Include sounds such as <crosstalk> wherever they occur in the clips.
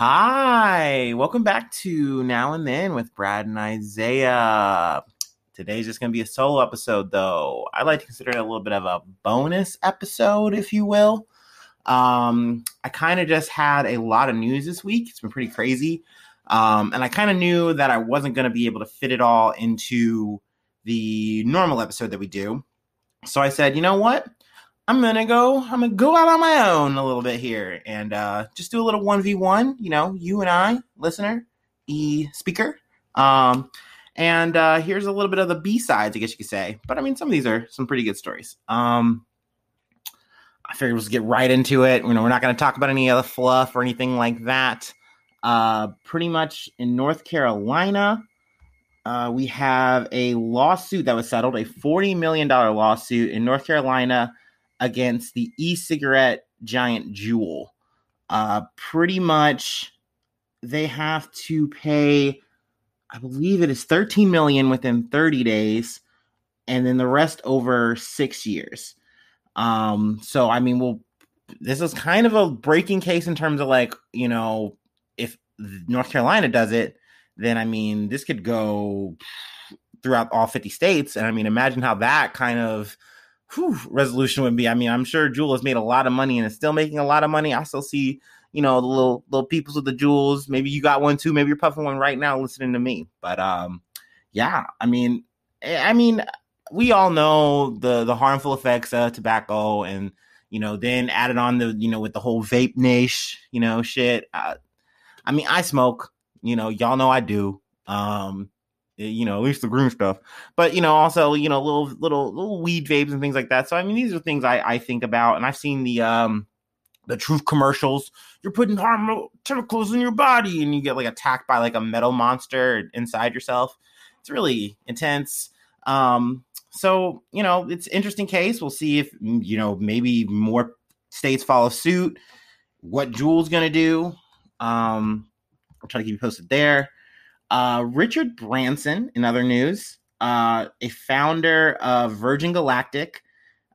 Hi, welcome back to Now and Then with Brad and Isaiah. Today's just going to be a solo episode, though. I like to consider it a little bit of a bonus episode, if you will. Um, I kind of just had a lot of news this week. It's been pretty crazy. Um, and I kind of knew that I wasn't going to be able to fit it all into the normal episode that we do. So I said, you know what? I'm gonna go. I'm gonna go out on my own a little bit here and uh, just do a little one v one. You know, you and I, listener, e speaker. Um, and uh, here's a little bit of the B sides, I guess you could say. But I mean, some of these are some pretty good stories. Um, I figured we'll just get right into it. You know, we're not to talk about any other fluff or anything like that. Uh, pretty much in North Carolina, uh, we have a lawsuit that was settled, a $40 million lawsuit in North Carolina against the e-cigarette giant Juul. Uh, pretty much, they have to pay, I believe it is 13 million within 30 days, and then the rest over six years. Um, so I mean, well, this is kind of a breaking case in terms of like, you know, if North Carolina does it, then I mean, this could go throughout all 50 states. And I mean, imagine how that kind of whew, resolution would be. I mean, I'm sure Juul has made a lot of money and is still making a lot of money. I still see, you know, the little little peoples with the Juuls. Maybe you got one too. Maybe you're puffing one right now listening to me. But um, yeah, I mean, eh, I mean, we all know the the harmful effects of tobacco and you know, then added on the, you know, with the whole vape niche, you know, shit. Uh, I mean, I smoke, you know, y'all know I do. Um, you know, at least the green stuff. But you know, also you know, little little little weed vapes and things like that. So I mean, these are things I I think about, and I've seen the um the truth commercials. You're putting harmful chemicals in your body, and you get like attacked by like a metal monster inside yourself. It's really intense. Um, so you know, it's interesting case. We'll see if you know maybe more states follow suit. What Juul's gonna do? Um, I'll try to keep you posted there. Uh, Richard Branson, in other news, uh, a founder of Virgin Galactic.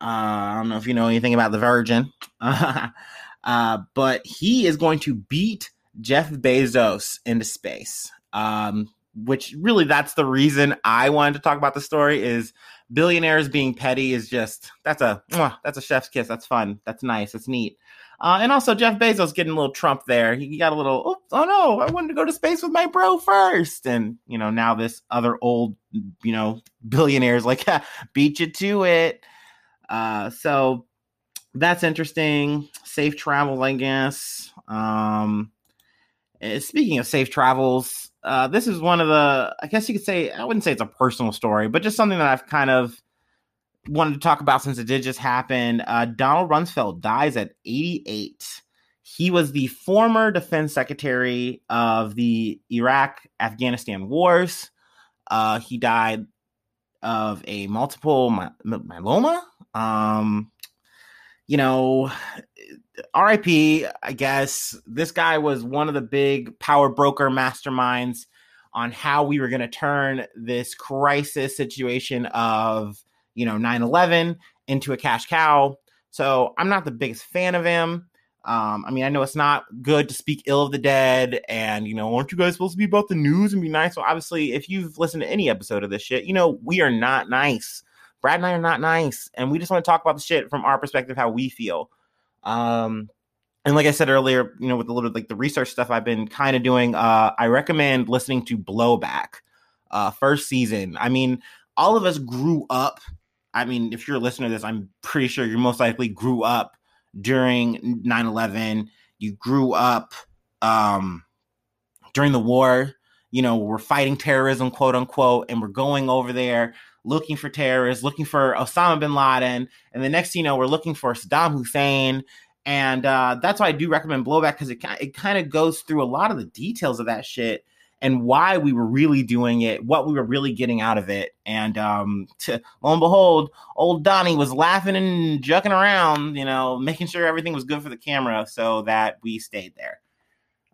Uh, I don't know if you know anything about the Virgin, <laughs> uh, but he is going to beat Jeff Bezos into space. Um, which really, that's the reason I wanted to talk about the story. Is billionaires being petty is just that's a that's a chef's kiss. That's fun. That's nice. That's neat. Uh, and also Jeff Bezos getting a little Trump there. He got a little, oh, oh, no, I wanted to go to space with my bro first. And, you know, now this other old, you know, billionaire is like, beat you to it. Uh, so that's interesting. Safe travel, I guess. Um, eh, speaking of safe travels, uh, this is one of the, I guess you could say, I wouldn't say it's a personal story, but just something that I've kind of wanted to talk about since it did just happen. Uh, Donald Rumsfeld dies at 88. He was the former defense secretary of the Iraq Afghanistan wars. Uh, he died of a multiple my- myeloma. Um, you know, RIP, I guess. This guy was one of the big power broker masterminds on how we were going to turn this crisis situation of you know 9-11 into a cash cow. So i'm not the biggest fan of him. Um, i mean i know it's not good to speak ill of the dead and you know aren't you guys supposed to be about the news and be nice? So obviously if you've listened to any episode of this shit you know we are not nice. Brad and i are not nice and we just want to talk about the shit from our perspective how we feel. Um, and like I said earlier, you know, with a little like the research stuff I've been kind of doing, uh, I recommend listening to Blowback, uh, first season. I mean, all of us grew up I mean, if you're a listener to this, I'm pretty sure you most likely grew up during 9 11. You grew up um, during the war. You know, we're fighting terrorism, quote unquote, and we're going over there looking for terrorists, looking for Osama bin Laden. And the next you know, we're looking for Saddam Hussein. And uh, that's why I do recommend Blowback because it, it kind of goes through a lot of the details of that shit and why we were really doing it, what we were really getting out of it. And um, to, lo and behold, old Donnie was laughing and jucking around, you know, making sure everything was good for the camera so that we stayed there.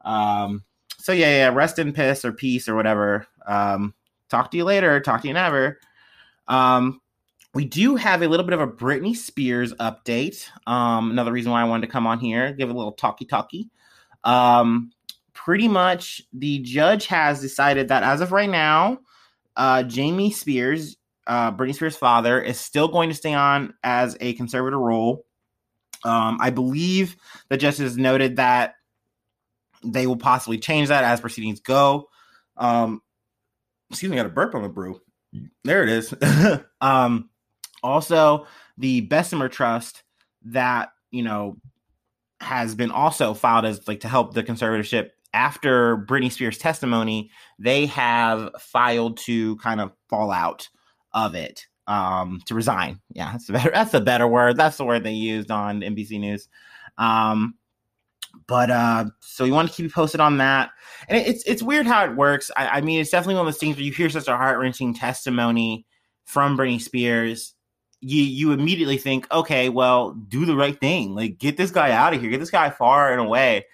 Um, so yeah, yeah, rest in piss or peace or whatever. Um, talk to you later. Talk to you never. Um, we do have a little bit of a Britney Spears update. Um, another reason why I wanted to come on here, give a little talkie talkie. Um, pretty much the judge has decided that as of right now, uh, Jamie Spears, uh, Britney Spears' father, is still going to stay on as a conservator role. Um, I believe the justice noted that they will possibly change that as proceedings go. Um, excuse me, I got a burp on the brew. There it is. <laughs> um, also, the Bessemer Trust that you know has been also filed as like to help the conservatorship after Britney Spears' testimony. They have filed to kind of fall out of it um, to resign. Yeah, that's a better that's a better word. That's the word they used on NBC News. Um, but uh, so you want to keep you posted on that. And it's it's weird how it works. I, I mean, it's definitely one of those things where you hear such a heart wrenching testimony from Britney Spears. You you immediately think, okay, well, do the right thing. Like get this guy out of here. Get this guy far and away.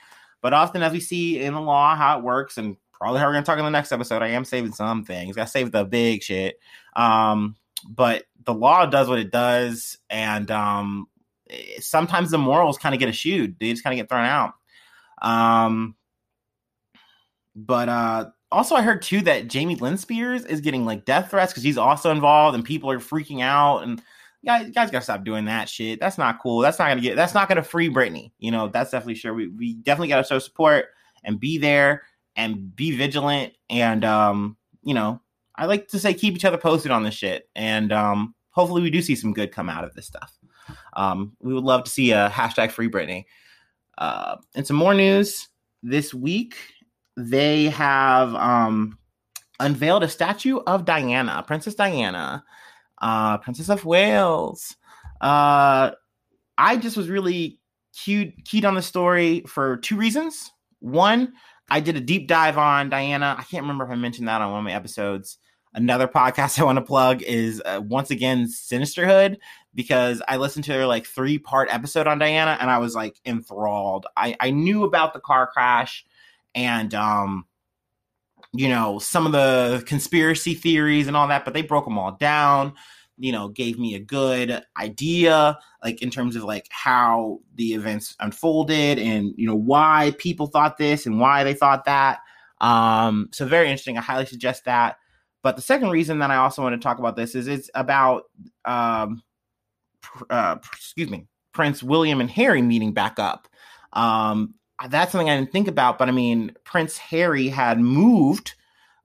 But often, as we see in the law, how it works, and probably how we're going to talk in the next episode, I am saving some things. Got to save the big shit. Um, but the law does what it does, and um, sometimes the morals kind of get eschewed. They just kind of get thrown out. Um, but uh, also, I heard too that Jamie Lynn Spears is getting like death threats because he's also involved, and people are freaking out. And guys, guys gotta stop doing that shit. That's not cool. That's not gonna get. That's not gonna free Britney. You know, that's definitely sure. We we definitely gotta show support and be there and be vigilant. And um, you know, I like to say keep each other posted on this shit. And um, hopefully, we do see some good come out of this stuff. Um, we would love to see a hashtag free Britney. Uh, and some more news this week. They have um, unveiled a statue of Diana, Princess Diana, uh, Princess of Wales. Uh, I just was really keyed, keyed on the story for two reasons. One, I did a deep dive on Diana. I can't remember if I mentioned that on one of my episodes. Another podcast <laughs> I want to plug is uh, once again Sinisterhood because I listened to their like three part episode on Diana and I was like enthralled. I I knew about the car crash and um you know some of the conspiracy theories and all that, but they broke them all down. You know, gave me a good idea, like in terms of like how the events unfolded and you know why people thought this and why they thought that. Um, so very interesting. I highly suggest that. But the second reason that I also want to talk about this is it's about, um, uh, excuse me, Prince William and Harry meeting back up. Um, that's something I didn't think about, but I mean, Prince Harry had moved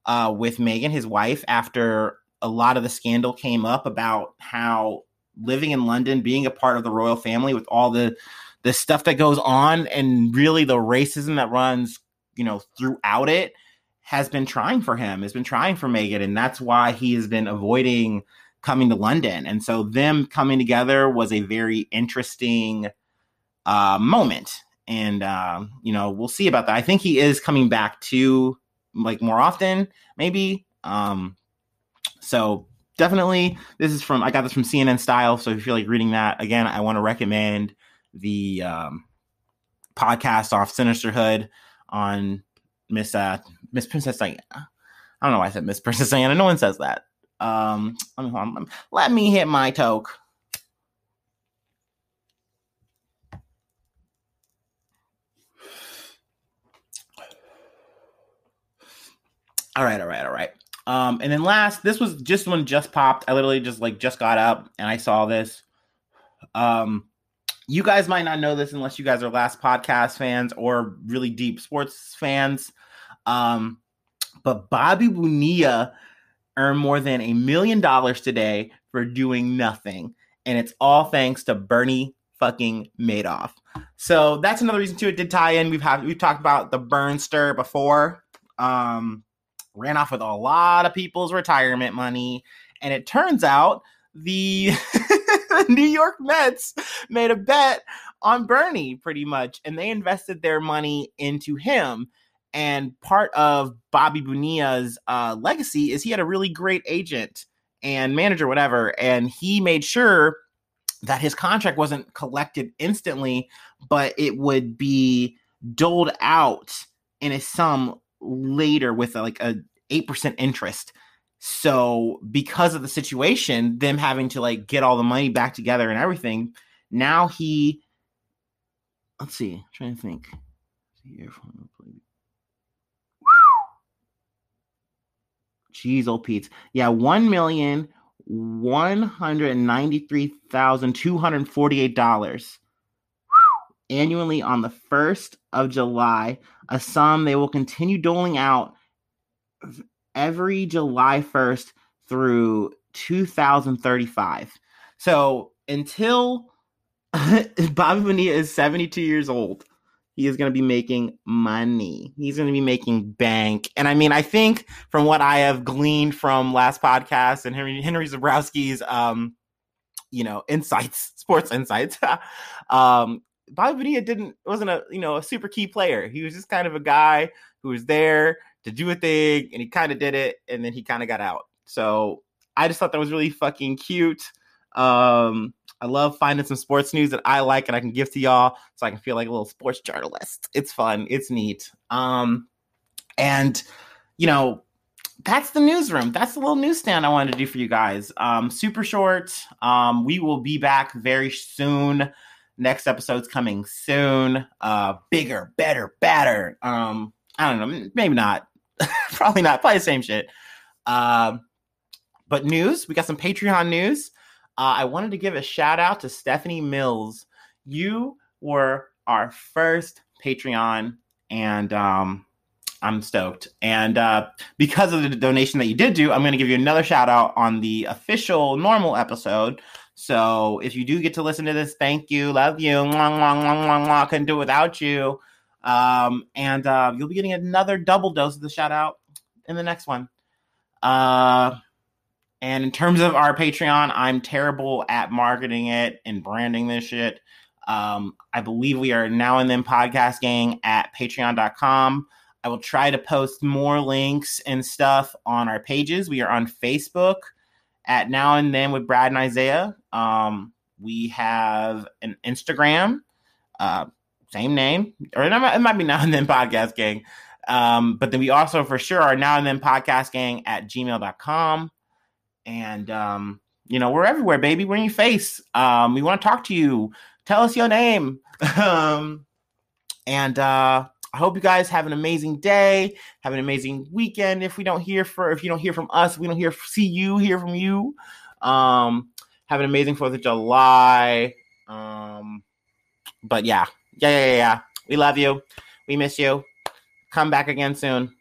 uh, with Meghan, his wife, after a lot of the scandal came up about how living in London, being a part of the royal family with all the the stuff that goes on and really the racism that runs, you know, throughout it has been trying for him, has been trying for Meghan, and that's why he has been avoiding coming to London. And so them coming together was a very interesting uh, moment. And uh, you know, we'll see about that. I think he is coming back to like more often, maybe. Um, so definitely, this is from I got this from CNN Style. So if you feel like reading that again, I want to recommend the um, podcast off Sinisterhood on Miss uh, Miss Princess Diana. I don't know why I said Miss Princess Diana. No one says that. Um, let me, let me hit my toke. All right, all right, all right. Um, and then last, this was just one just popped. I literally just like just got up and I saw this. Um, you guys might not know this unless you guys are last podcast fans or really deep sports fans. Um, but Bobby Bonilla earned more than a million dollars today for doing nothing. And it's all thanks to Bernie fucking Madoff. So that's another reason too. It did tie in. We've had we've talked about the Burnster before. Um, ran off with a lot of people's retirement money, and it turns out the <laughs> New York Mets made a bet on Bernie pretty much, and they invested their money into him. And part of Bobby Bonilla's uh, legacy is he had a really great agent and manager, whatever, and he made sure that his contract wasn't collected instantly, but it would be doled out in a sum later with uh, like a 8% interest. So because of the situation, them having to like get all the money back together and everything, now he let's see, I'm trying to think. Jeez, old Pete's. Yeah, one million one hundred ninety-three thousand two hundred forty-eight dollars annually on the first of July. A sum they will continue doling out every July first through two thousand thirty-five. So until <laughs> Bobby Bonilla is seventy-two years old he is going to be making money. He's going to be making bank. And I mean, I think from what I have gleaned from last podcast and Henry, Henry Zebrowski's, um, you know, insights, <laughs> sports insights, <laughs> um, Bobby Bonilla didn't, wasn't a, you know, a super key player. He was just kind of a guy who was there to do a thing and he kind of did it and then he kind of got out. So I just thought that was really fucking cute. Um, I love finding some sports news that I like and I can give to y'all so I can feel like a little sports journalist. It's fun, it's neat. Um, and you know, that's the newsroom. That's the little newsstand I wanted to do for you guys. Um, super short. Um, we will be back very soon. Next episode's coming soon. Uh, bigger, better, better. Um, I don't know, maybe not. <laughs> Probably not. Probably the same shit. Um, but news. We got some Patreon news. Uh, I wanted to give a shout out to Stephanie Mills. You were our first Patreon, and um, I'm stoked. And uh, because of the donation that you did do, I'm going to give you another shout out on the official normal episode. So if you do get to listen to this, thank you, love you, mwah, couldn't do it without you. Um, and uh, you'll be getting another double dose of the shout out in the next one. Uh, and in terms of our Patreon, I'm terrible at marketing it and branding this shit. Um, I believe we are now and then podcast gang at patreon.com. I will try to post more links and stuff on our pages. We are on Facebook at now and then with Brad and Isaiah. Um, we have an Instagram, uh, same name, or it might, it might be now and then podcast gang. Um, but then we also for sure are now and then podcast gang at gmail.com and um, you know we're everywhere, baby. We're in your face. Um, we want to talk to you. Tell us your name. <laughs> um, and uh, I hope you guys have an amazing day. Have an amazing weekend. If we don't hear for, if you don't hear from us, we don't hear see you, hear from you. Um, have an amazing Fourth of July. Um, but yeah, yeah, yeah, yeah, yeah. We love you. We miss you. Come back again soon.